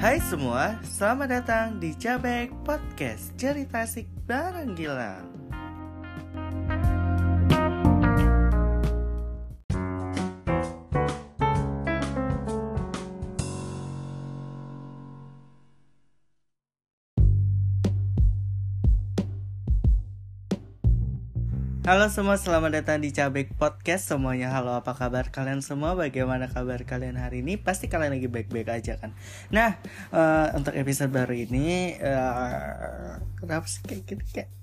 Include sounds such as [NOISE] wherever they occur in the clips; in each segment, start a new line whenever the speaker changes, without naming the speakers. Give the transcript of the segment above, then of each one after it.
Hai semua, selamat datang di Cabek Podcast Cerita Asik Bareng Gilang Halo semua, selamat datang di Cabek Podcast Semuanya halo, apa kabar kalian semua? Bagaimana kabar kalian hari ini? Pasti kalian lagi baik-baik aja kan? Nah, uh, untuk episode baru ini uh, Kenapa sih kayak gitu? Kayak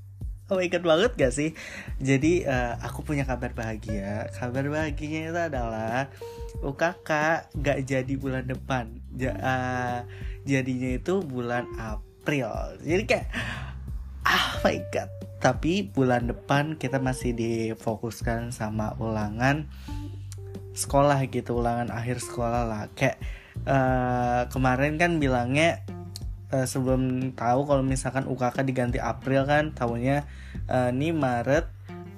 Oh god banget gak sih? Jadi uh, aku punya kabar bahagia Kabar bahagianya itu adalah UKK gak jadi bulan depan ja, uh, Jadinya itu bulan April Jadi kayak Oh my god tapi bulan depan kita masih difokuskan sama ulangan sekolah gitu ulangan akhir sekolah lah. Kayak uh, kemarin kan bilangnya uh, sebelum tahu kalau misalkan UKK diganti April kan tahunnya uh, ini Maret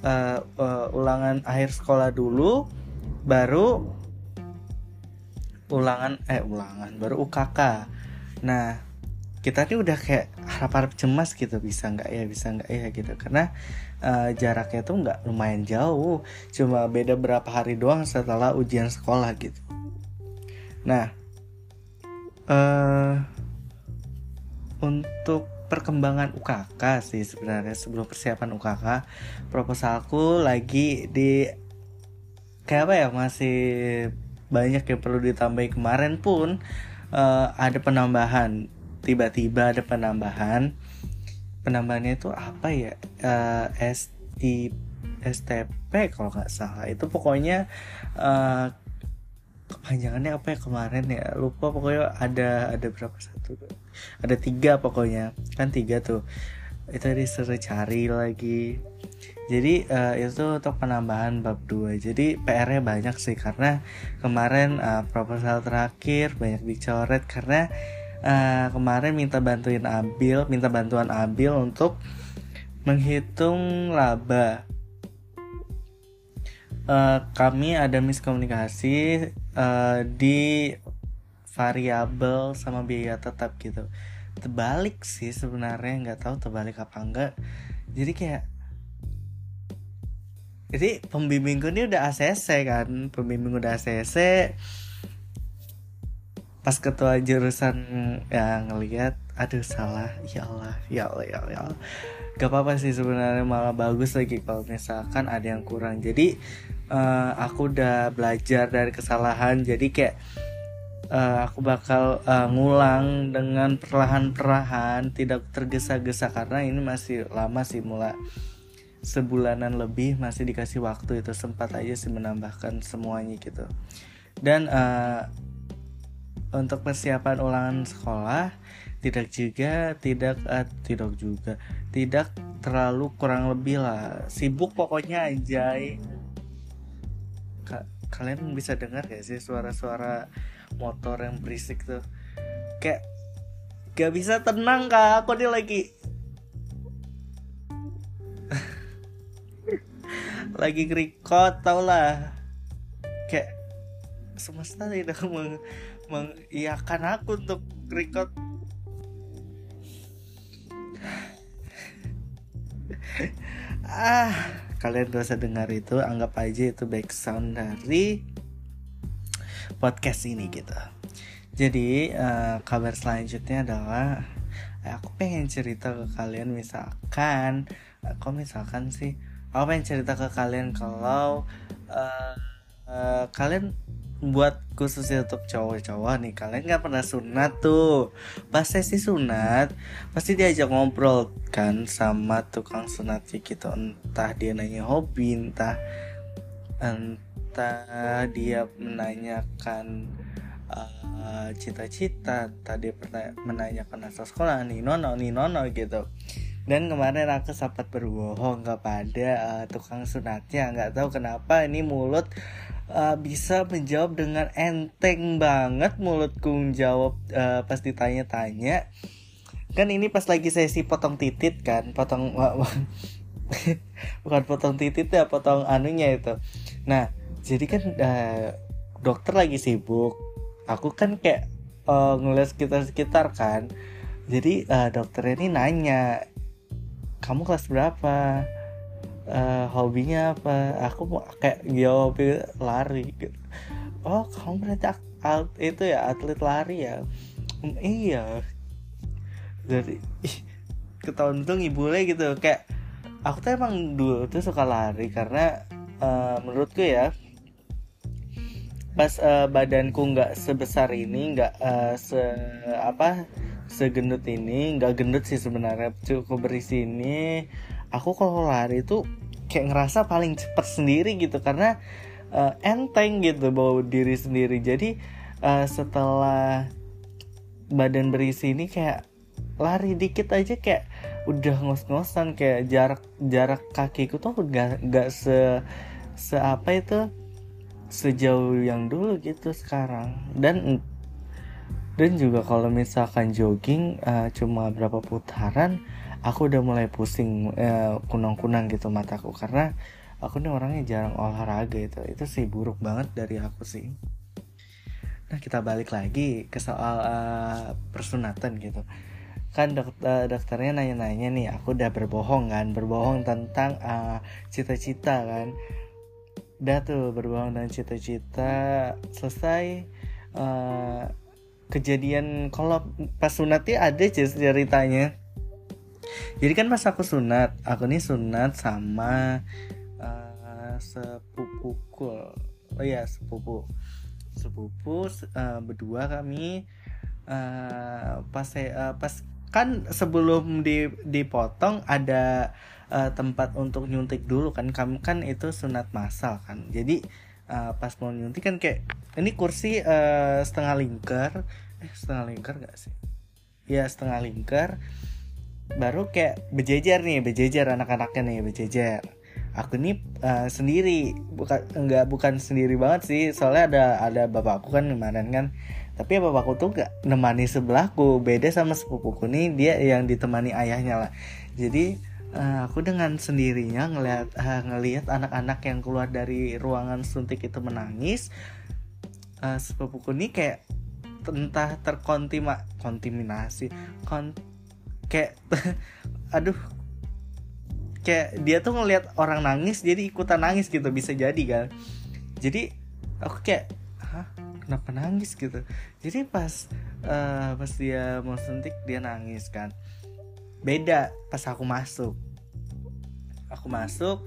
uh, uh, ulangan akhir sekolah dulu baru ulangan eh ulangan baru UKK nah kita nih udah kayak harap-harap cemas gitu bisa nggak ya bisa nggak ya gitu. Karena uh, jaraknya tuh nggak lumayan jauh cuma beda berapa hari doang setelah ujian sekolah gitu. Nah uh, untuk perkembangan UKK sih sebenarnya sebelum persiapan UKK proposalku lagi di kayak apa ya masih banyak yang perlu ditambahi kemarin pun uh, ada penambahan tiba-tiba ada penambahan. Penambahannya itu apa ya? Uh, eh, ST STP kalau nggak salah. Itu pokoknya uh, kepanjangannya apa ya kemarin ya? Lupa pokoknya ada ada berapa satu? Ada tiga pokoknya. Kan tiga tuh. Itu disuruh cari lagi. Jadi uh, itu untuk penambahan bab 2 jadi PR-nya banyak sih. Karena kemarin uh, proposal terakhir banyak dicoret. Karena uh, kemarin minta bantuin Abil, minta bantuan Abil untuk menghitung laba. Uh, kami ada miskomunikasi uh, di variabel sama biaya tetap gitu. Terbalik sih sebenarnya nggak tahu terbalik apa enggak. Jadi kayak jadi pembimbingku ini udah ACC kan, pembimbing udah ACC pas ketua jurusan yang ngelihat aduh salah. Ya Allah ya Allah ya Allah, ya Allah. gak apa-apa sih sebenarnya malah bagus lagi kalau misalkan ada yang kurang. Jadi uh, aku udah belajar dari kesalahan. Jadi kayak uh, aku bakal uh, ngulang dengan perlahan-perlahan tidak tergesa-gesa. Karena ini masih lama sih mulai sebulanan lebih masih dikasih waktu. Itu sempat aja sih menambahkan semuanya gitu. Dan uh, untuk persiapan ulangan sekolah tidak juga tidak uh, tidak juga. Tidak terlalu kurang lebih lah. Sibuk pokoknya aja Ka kalian bisa dengar gak sih suara-suara motor yang berisik tuh? Kayak gak bisa tenang kak. Aku nih lagi? [LAUGHS] Lagi record tau lah. Kayak semesta tidak meng mengiyakan aku untuk record. Ah kalian gak usah dengar itu anggap aja itu background dari podcast ini gitu. Jadi uh, kabar selanjutnya adalah eh, aku pengen cerita ke kalian misalkan uh, kok misalkan sih aku pengen cerita ke kalian kalau uh, uh, kalian buat khususnya untuk cowok-cowok nih kalian nggak pernah sunat tuh. Pas sesi sunat pasti diajak ngobrol kan sama tukang sunatnya gitu. Entah dia nanya hobi entah entah dia menanyakan uh, cita-cita entah dia pernah menanyakan asal sekolah nih nono nih nono gitu. Dan kemarin aku sempat berbohong kepada uh, tukang sunatnya nggak tahu kenapa ini mulut uh, bisa menjawab dengan enteng banget mulutku menjawab uh, pas ditanya-tanya. Kan ini pas lagi sesi potong titit kan potong [LAUGHS] bukan potong titit ya potong anunya itu. Nah jadi kan uh, dokter lagi sibuk. Aku kan kayak uh, ngeliat sekitar sekitar kan. Jadi uh, dokternya ini nanya kamu kelas berapa uh, hobinya apa? Aku mau kayak jawab lari gitu. Oh kamu berarti at itu ya atlet lari ya? Mm, iya. Dari ketahuan tuh ngibulnya gitu. Kayak aku tuh emang dulu tuh suka lari karena uh, menurutku ya pas uh, badanku nggak sebesar ini nggak uh, se apa segendut ini nggak gendut sih sebenarnya cukup berisi ini aku kalau lari itu kayak ngerasa paling cepet sendiri gitu karena uh, enteng gitu bawa diri sendiri. Jadi uh, setelah badan berisi ini kayak lari dikit aja kayak udah ngos-ngosan kayak jarak jarak kakiku tuh gak gak se se apa itu sejauh yang dulu gitu sekarang. Dan dan juga kalau misalkan jogging uh, cuma berapa putaran aku udah mulai pusing uh, kunang-kunang gitu mataku. Karena aku nih orangnya jarang olahraga itu itu sih buruk banget dari aku sih. Nah kita balik lagi ke soal uh, persunatan gitu. Kan dokter dokternya nanya-nanya nih aku udah berbohong kan? Berbohong tentang cita-cita uh, kan? Udah tuh berbohong dan cita-cita selesai uh, kejadian kalau pas sunatnya ada ceritanya jadi kan pas aku sunat aku nih sunat sama sepupuku oh ya sepupu. Sepupu uh, berdua kami uh, pas uh, pas kan sebelum di dipotong ada uh, tempat untuk nyuntik dulu kan. Kamu kan itu sunat masal kan. Jadi uh, pas mau nyuntik kan kayak ini kursi uh, setengah lingkar. Eh setengah lingkar gak sih? Ya setengah lingkar baru kayak bejejer nih bejejer anak-anaknya nih bejejer aku ini uh, sendiri bukan enggak bukan sendiri banget sih soalnya ada ada bapakku kan kemarin kan. Tapi bapakku tuh gak nemani sebelahku beda sama sepupuku nih dia yang ditemani ayahnya lah. Jadi uh, aku dengan sendirinya ngelihat uh, ngelihat anak-anak yang keluar dari ruangan suntik itu menangis uh, sepupuku nih kayak entah terkontima kontaminasi kon kayak [LAUGHS] aduh kayak dia tuh ngelihat orang nangis jadi ikutan nangis gitu bisa jadi kan. Jadi aku kayak hah kenapa nangis? gitu. Jadi pas uh, pas dia mau suntik dia nangis kan. Beda pas aku masuk. Aku masuk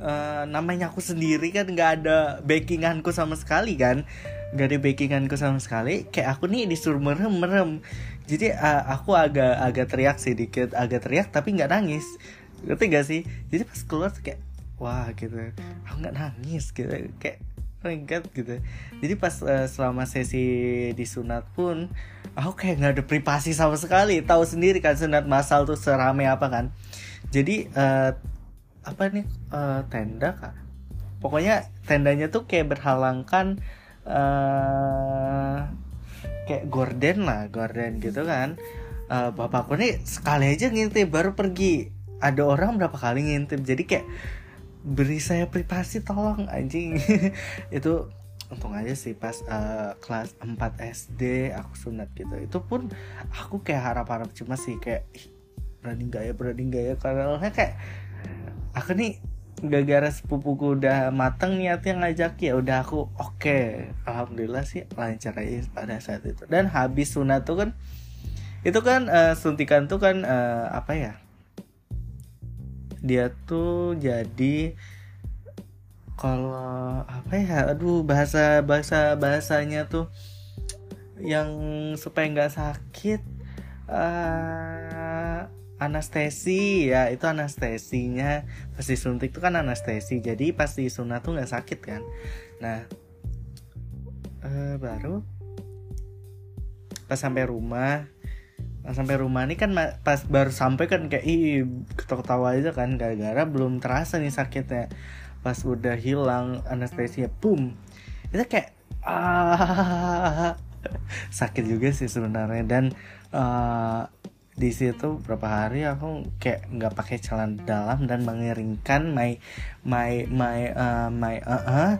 uh, namanya aku sendiri kan nggak ada backinganku sama sekali kan. Nggak ada backinganku sama sekali. Kayak aku nih disuruh merem merem jadi uh, aku agak agak teriak sedikit agak teriak tapi nggak nangis. Ngerti gak sih? Jadi pas keluar tuh kayak wah gitu. Aku nggak nangis gitu. Kayak lengket gitu. Jadi pas uh, selama sesi disunat pun aku kayak nggak ada privasi sama sekali. Tahu sendiri kan sunat masal tuh serame apa kan. Jadi uh, apa nih uh, tenda kak pokoknya tendanya tuh kayak berhalangkan kayak gorden lah gorden gitu kan. Uh, bapakku nih sekali aja ngintip baru pergi. Ada orang berapa kali ngintip jadi kayak beri saya privasi tolong anjing. [LAUGHS] Itu untung aja sih pas uh, kelas 4 SD aku sunat gitu. Itu pun aku kayak harap-harap cuma sih kayak berani gak ya berani gak ya? Karena kayak aku nih gara-gara sepupuku udah mateng niatnya ngajak ya udah aku oke. Okay. alhamdulillah sih lancar aja pada saat itu. Dan habis sunat tuh kan itu kan uh, suntikan tuh kan uh, apa ya? Dia tuh jadi kalau apa ya? Aduh bahasa bahasa bahasanya tuh yang supaya nggak sakit uh, anestesi ya itu anestesinya. Pas disuntik itu kan anestesi jadi pas disunat tuh nggak sakit kan. Nah uh, baru pas sampai rumah Nah, sampai rumah ini kan pas baru sampai kan kayak ih ketawa-ketawa aja kan gara-gara belum terasa nih sakitnya. Pas udah hilang anestesinya boom. Itu kayak ah [LAUGHS] sakit juga sih sebenarnya. Dan uh, di situ berapa hari aku kayak nggak pakai celana dalam dan mengeringkan my my my uh, my uh, uh,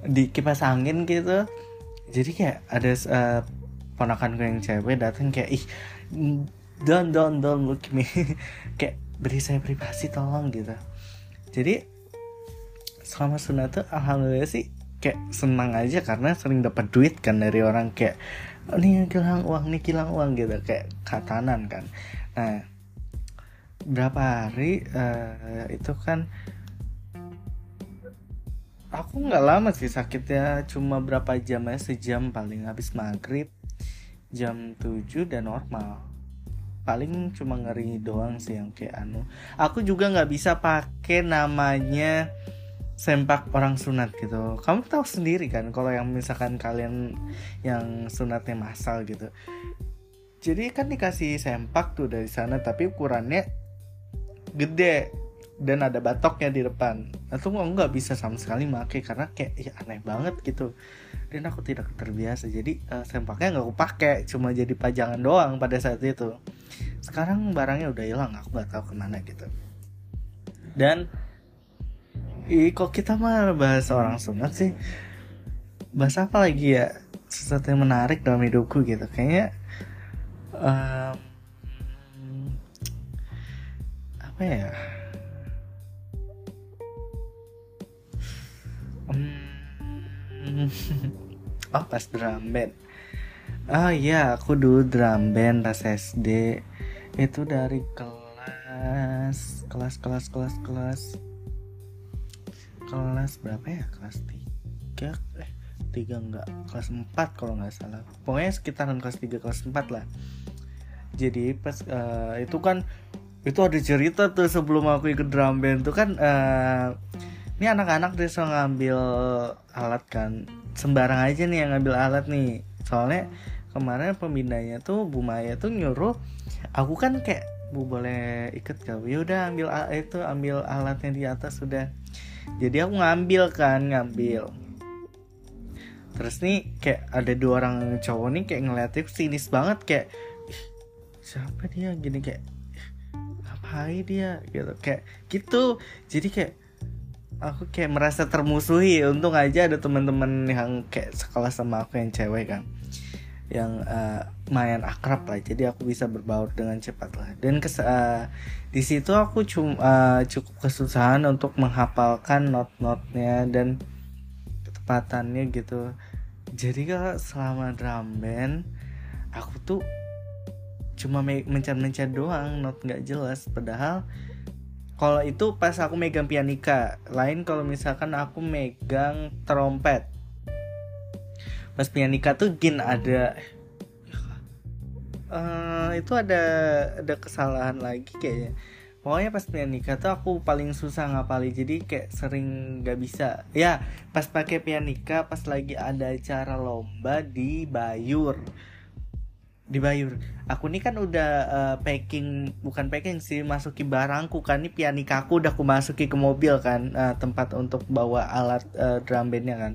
di kipas angin gitu. Jadi kayak ada uh, ponakan gue yang cewek datang kayak ih don't don't don't look me. [LAUGHS] Kayak beri saya privasi tolong gitu. Jadi selama sunat tuh alhamdulillah sih kayak senang aja karena sering dapat duit kan dari orang kayak nih kilang uang nih kilang uang gitu. Kayak katanan kan. Nah berapa hari uh, itu kan aku nggak lama sih sakitnya. Cuma berapa jam aja sejam paling habis maghrib jam 7 dan normal. Paling cuma ngeri doang sih yang kayak anu. Aku juga nggak bisa pakai namanya sempak orang sunat gitu. Kamu tahu sendiri kan kalau yang misalkan kalian yang sunatnya masal gitu. Jadi kan dikasih sempak tuh dari sana tapi ukurannya gede dan ada batoknya di depan. Atau aku nggak bisa sama sekali make karena kayak ya aneh banget gitu. Dan aku tidak terbiasa. Jadi uh, sempaknya nggak aku pakai cuma jadi pajangan doang pada saat itu. Sekarang barangnya udah hilang aku nggak tahu ke mana gitu. Dan i kok kita mah bahas orang sunat sih? Bahas apa lagi ya? Sesuatu yang menarik dalam hidupku gitu. Kayaknya um, apa ya? Hmm. [LAUGHS] oh pas drum band. Oh iya aku dulu drum band pas SD itu dari kelas kelas kelas kelas kelas kelas berapa ya? Kelas tiga? Eh tiga enggak. Kelas empat kalau nggak salah. Pokoknya sekitaran kelas tiga kelas empat lah. Jadi pas uh, itu kan itu ada cerita tuh sebelum aku ikut drum band tuh kan uh, ini anak-anak desa ngambil alat kan. Sembarang aja nih yang ngambil alat nih. Soalnya kemarin pembinanya tuh Bu Maya tuh nyuruh aku kan kayak Bu boleh ikut gak? Ya udah ambil itu ambil alatnya di atas sudah jadi aku ngambil kan ngambil. Terus nih kayak ada dua orang cowok nih kayak ngeliatin sinis banget kayak siapa dia? Gini kayak hai dia? Gitu kayak gitu. Jadi kayak aku kayak merasa termusuhi. Untung aja ada teman-teman yang kayak sekelas sama aku yang cewek kan. Yang uh, main akrab lah. Jadi aku bisa berbaur dengan cepat lah. Dan kes uh, di situ aku cuma uh, cukup kesusahan untuk menghafalkan not-notnya dan ketepatannya gitu. Jadi kalau selama drum band aku tuh cuma mencar-mencar doang not nggak jelas. Padahal kalau itu pas aku megang pianika. Lain kalau misalkan aku megang trompet. Pas pianika tuh gin ada uh, itu ada ada kesalahan lagi kayaknya pokoknya pas pianika tuh aku paling susah ngapali jadi kayak sering nggak bisa ya pas pakai pianika pas lagi ada acara lomba di Bayur di Bayur. Aku ini kan udah uh, packing bukan packing sih masuki barangku kan ini pianikaku udah aku masuki ke mobil kan uh, tempat untuk bawa alat uh, drum bandnya kan.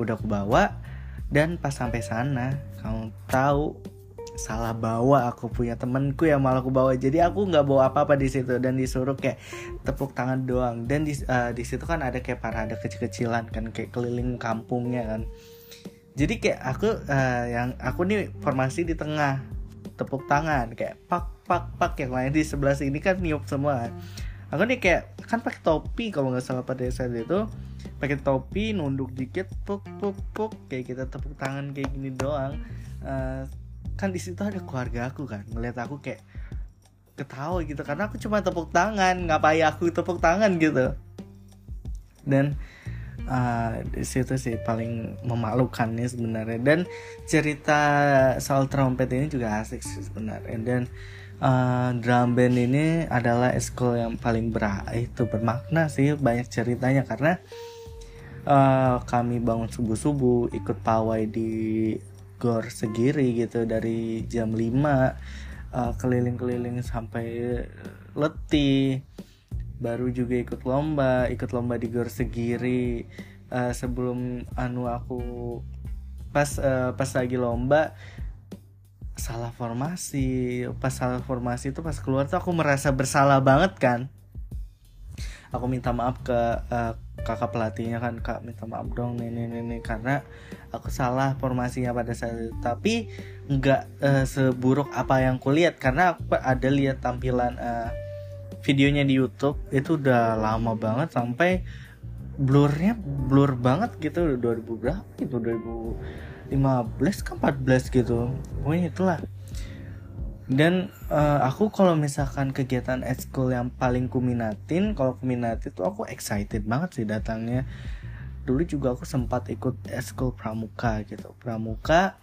Udah aku bawa dan pas sampai sana kamu tahu salah bawa aku punya temenku yang malah aku bawa. Jadi aku nggak bawa apa apa di situ dan disuruh kayak tepuk tangan doang. Dan di uh, di situ kan ada kayak parade kecil-kecilan kan kayak keliling kampungnya kan. Jadi kayak aku uh, yang aku nih formasi di tengah tepuk tangan kayak pak pak pak yang lain di sebelah sini kan niup semua aku nih kayak kan pakai topi kalau nggak salah pada saat itu. Pakai topi nunduk dikit puk puk puk kayak kita tepuk tangan kayak gini doang. Uh, kan di situ ada keluarga aku kan ngeliat aku kayak ketawa gitu karena aku cuma tepuk tangan ngapain aku tepuk tangan gitu. Dan uh, di situ sih paling memalukannya sebenarnya. Dan cerita soal trompet ini juga asik sih sebenarnya. Dan uh, drum band ini adalah eskul yang paling ber itu bermakna sih banyak ceritanya. Karena uh, kami bangun subuh subuh ikut pawai di gor segiri gitu dari jam 5 uh, keliling-keliling sampai letih. Baru juga ikut lomba ikut lomba di Gor Segiri. Uh, sebelum anu aku pas uh, pas lagi lomba salah formasi. Pas salah formasi itu pas keluar tuh aku merasa bersalah banget kan. Aku minta maaf ke uh, kakak pelatihnya kan kak minta maaf dong nih, nih. karena aku salah formasinya pada saat itu. Tapi nggak uh, seburuk apa yang kulihat. Karena aku ada lihat tampilan uh, videonya di YouTube itu udah lama banget sampai blurnya blur banget gitu. 2000 berapa itu 2015 ke 14 gitu. Pokoknya itulah dan uh, aku kalau misalkan kegiatan ekskul yang paling kuminatin kalau kuminatin tuh aku excited banget sih datangnya. Dulu juga aku sempat ikut ekskul pramuka gitu. Pramuka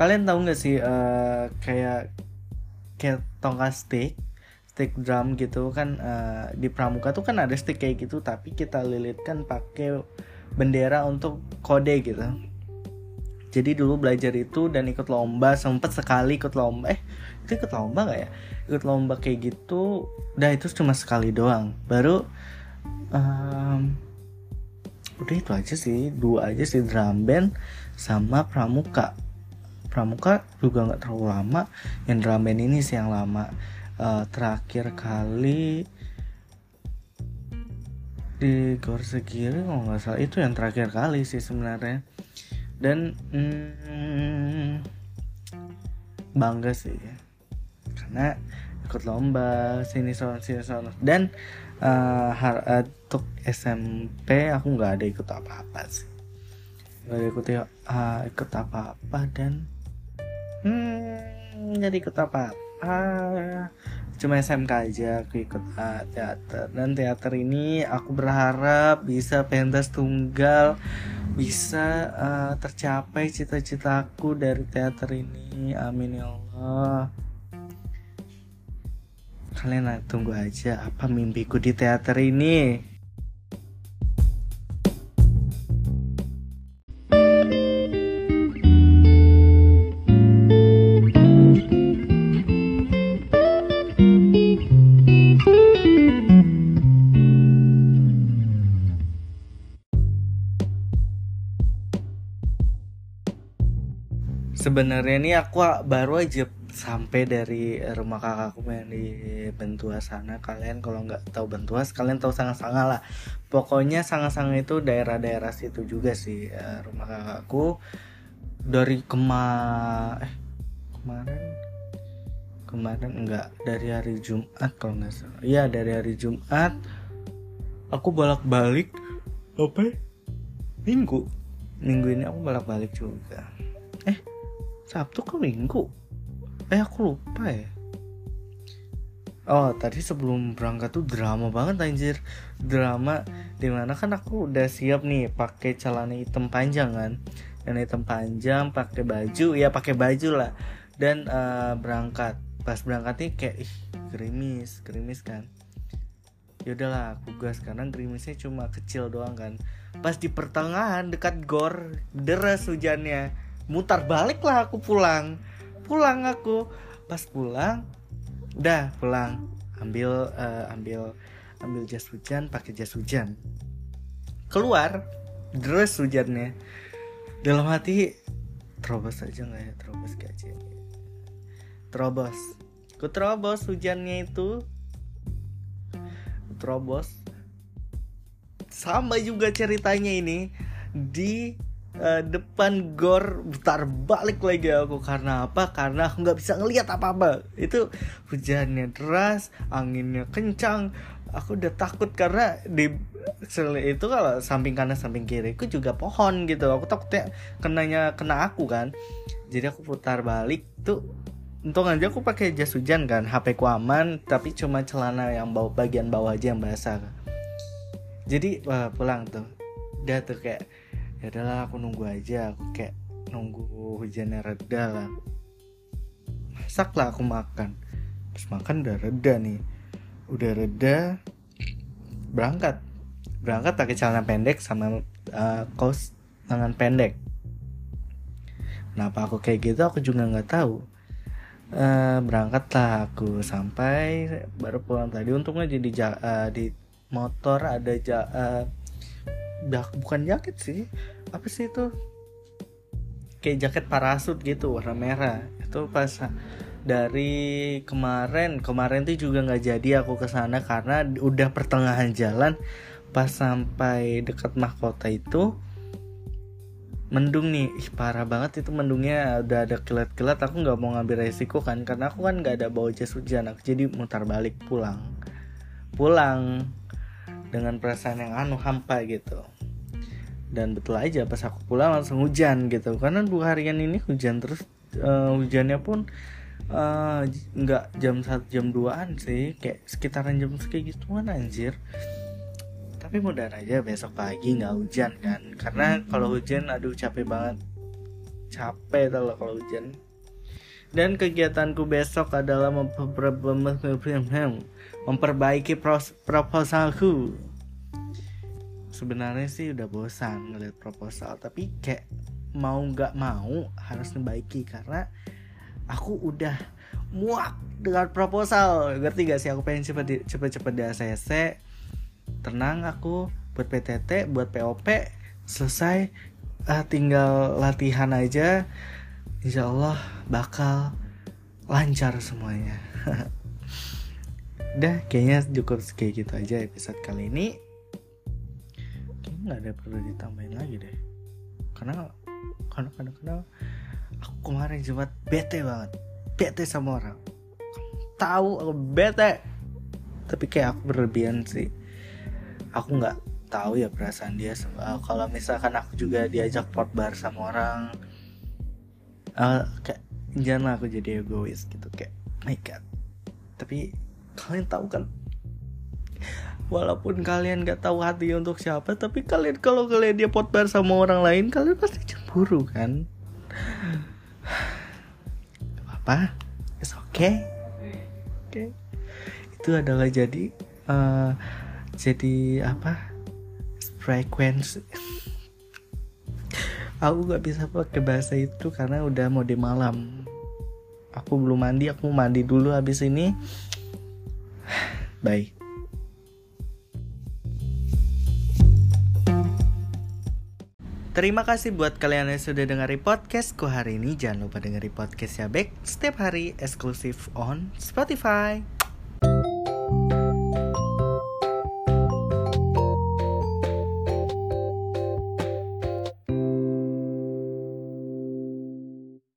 kalian tahu nggak sih uh, kayak kayak tongkat stick stick drum gitu kan uh, di pramuka tuh kan ada stick kayak gitu tapi kita lilitkan pakai bendera untuk kode gitu. Jadi dulu belajar itu dan ikut lomba sempet sekali ikut lomba eh itu ikut lomba gak ya? Ikut lomba kayak gitu udah itu cuma sekali doang. Baru um, udah itu aja sih dua aja sih drum band sama pramuka. Pramuka juga nggak terlalu lama yang drum band ini sih yang lama. Uh, terakhir kali di Gor Segiri kalau nggak salah itu yang terakhir kali sih sebenarnya. Dan hmm, bangga sih karena ikut lomba sini sono sini sono dan uh, untuk SMP aku nggak ada ikut apa-apa sih. Nggak ada ikut uh, ikut apa-apa dan hmm jadi ikut apa-apa. Cuma SMK aja aku ikut uh, teater. Dan teater ini aku berharap bisa pentas tunggal bisa uh, tercapai cita-citaku dari teater ini. Amin ya Allah kalian tunggu aja apa mimpiku di teater ini. Sebenarnya ini aku baru aja sampai dari rumah kakakku yang di Bentua sana kalian kalau nggak tahu Bentua kalian tahu sangat-sangat lah. Pokoknya sangat-sangat itu daerah-daerah situ juga sih eh, rumah kakakku. Dari kema eh kemarin? Kemarin enggak dari hari Jumat kalau nggak salah. Iya dari hari Jumat. Aku bolak-balik. Apa? Minggu. Minggu ini aku bolak-balik juga. Eh Sabtu ke Minggu eh aku lupa ya. Oh tadi sebelum berangkat tuh drama banget anjir. Drama Di mana kan aku udah siap nih pakai celana hitam panjang kan. Dan hitam panjang pakai baju Ya pakai baju lah. Dan uh, berangkat. Pas berangkat nih kayak ih gerimis Gerimis kan. Yaudahlah aku gas karena gerimisnya cuma kecil doang kan. Pas di pertengahan dekat gor Deras hujannya. Mutar balik lah aku pulang pulang aku. Pas pulang udah pulang. Ambil uh, ambil ambil jas hujan pakai jas hujan. Keluar dress hujannya. Dalam hati terobos aja nggak ya? Terobos gak aja terobos. Ku terobos hujannya itu. Terobos. Sama juga ceritanya ini. Di uh, depan gor putar balik lagi aku. Karena apa? Karena aku nggak bisa ngelihat apa apa itu hujannya deras anginnya kencang. Aku udah takut karena di itu kalau samping kanan samping kiri aku juga pohon gitu. Aku takutnya kenanya kena aku kan. Jadi aku putar balik tuh. Untung aja aku pakai jas hujan kan. HP ku aman tapi cuma celana yang bawah bagian bawah aja yang basah. Jadi wah, pulang tuh. Udah tuh kayak ya udahlah aku nunggu aja. Aku kayak nunggu hujannya reda lah. Masak lah aku makan. Terus makan udah reda nih. Udah reda berangkat. Berangkat pakai celana pendek sama uh, kaos tangan pendek. Kenapa aku kayak gitu aku juga nggak tahu. Uh, berangkat lah aku sampai baru pulang tadi. Untungnya jadi uh, di motor ada ja, uh, bukan jaket sih. Apa sih itu? Kayak jaket parasut gitu warna merah. Itu pas dari kemarin kemarin tuh juga nggak jadi aku ke sana karena udah pertengahan jalan. Pas sampai dekat mahkota itu mendung nih. Ih parah banget itu mendungnya. Udah ada kilat-kilat aku nggak mau ngambil resiko kan. Karena aku kan nggak ada bawa jas hujan. Aku jadi mutar balik pulang. Pulang dengan perasaan yang anu hampa gitu dan betul aja pas aku pulang langsung hujan gitu. Karena dua harian ini hujan terus uh, hujannya pun eh, nggak uh, jam satu jam 2an sih. Kayak sekitaran jam segitu gituan anjir. Tapi mudah aja besok pagi nggak hujan kan. Karena kalau hujan aduh capek banget. Capek kalau kalau hujan. Dan kegiatanku besok adalah memperbaiki proposalku sebenarnya sih udah bosan ngeliat proposal tapi kayak mau nggak mau harus membaiki karena aku udah muak dengan proposal. Ngerti gak sih? Aku pengen cepet cepet cepet di ACC tenang aku buat PTT buat POP selesai. Uh, tinggal latihan aja. Insya Allah bakal lancar semuanya. [LAUGHS] Udah kayaknya cukup kayak gitu aja episode kali ini nggak ada perlu ditambahin lagi deh. Karena karena karena, karena aku kemarin cuma bete banget. Bete sama orang. Tahu aku bete. Tapi kayak aku berlebihan sih. Aku nggak tahu ya perasaan dia. Uh, kalau misalkan aku juga diajak port bar sama orang uh, kayak jangan aku jadi egois gitu. Kayak my god. Tapi kalian tahu kan walaupun kalian gak tahu hati untuk siapa tapi kalian kalau kalian dia pot bar sama orang lain kalian pasti cemburu kan? Apa it's okay. Oke. Okay. itu adalah jadi uh, jadi apa? Frekuensi aku nggak bisa pakai bahasa itu karena udah mau di malam. Aku belum mandi aku mandi dulu habis ini. Bye Terima kasih buat kalian yang sudah dengerin podcastku hari ini. Jangan lupa dengerin podcast ya Bek setiap hari eksklusif on Spotify.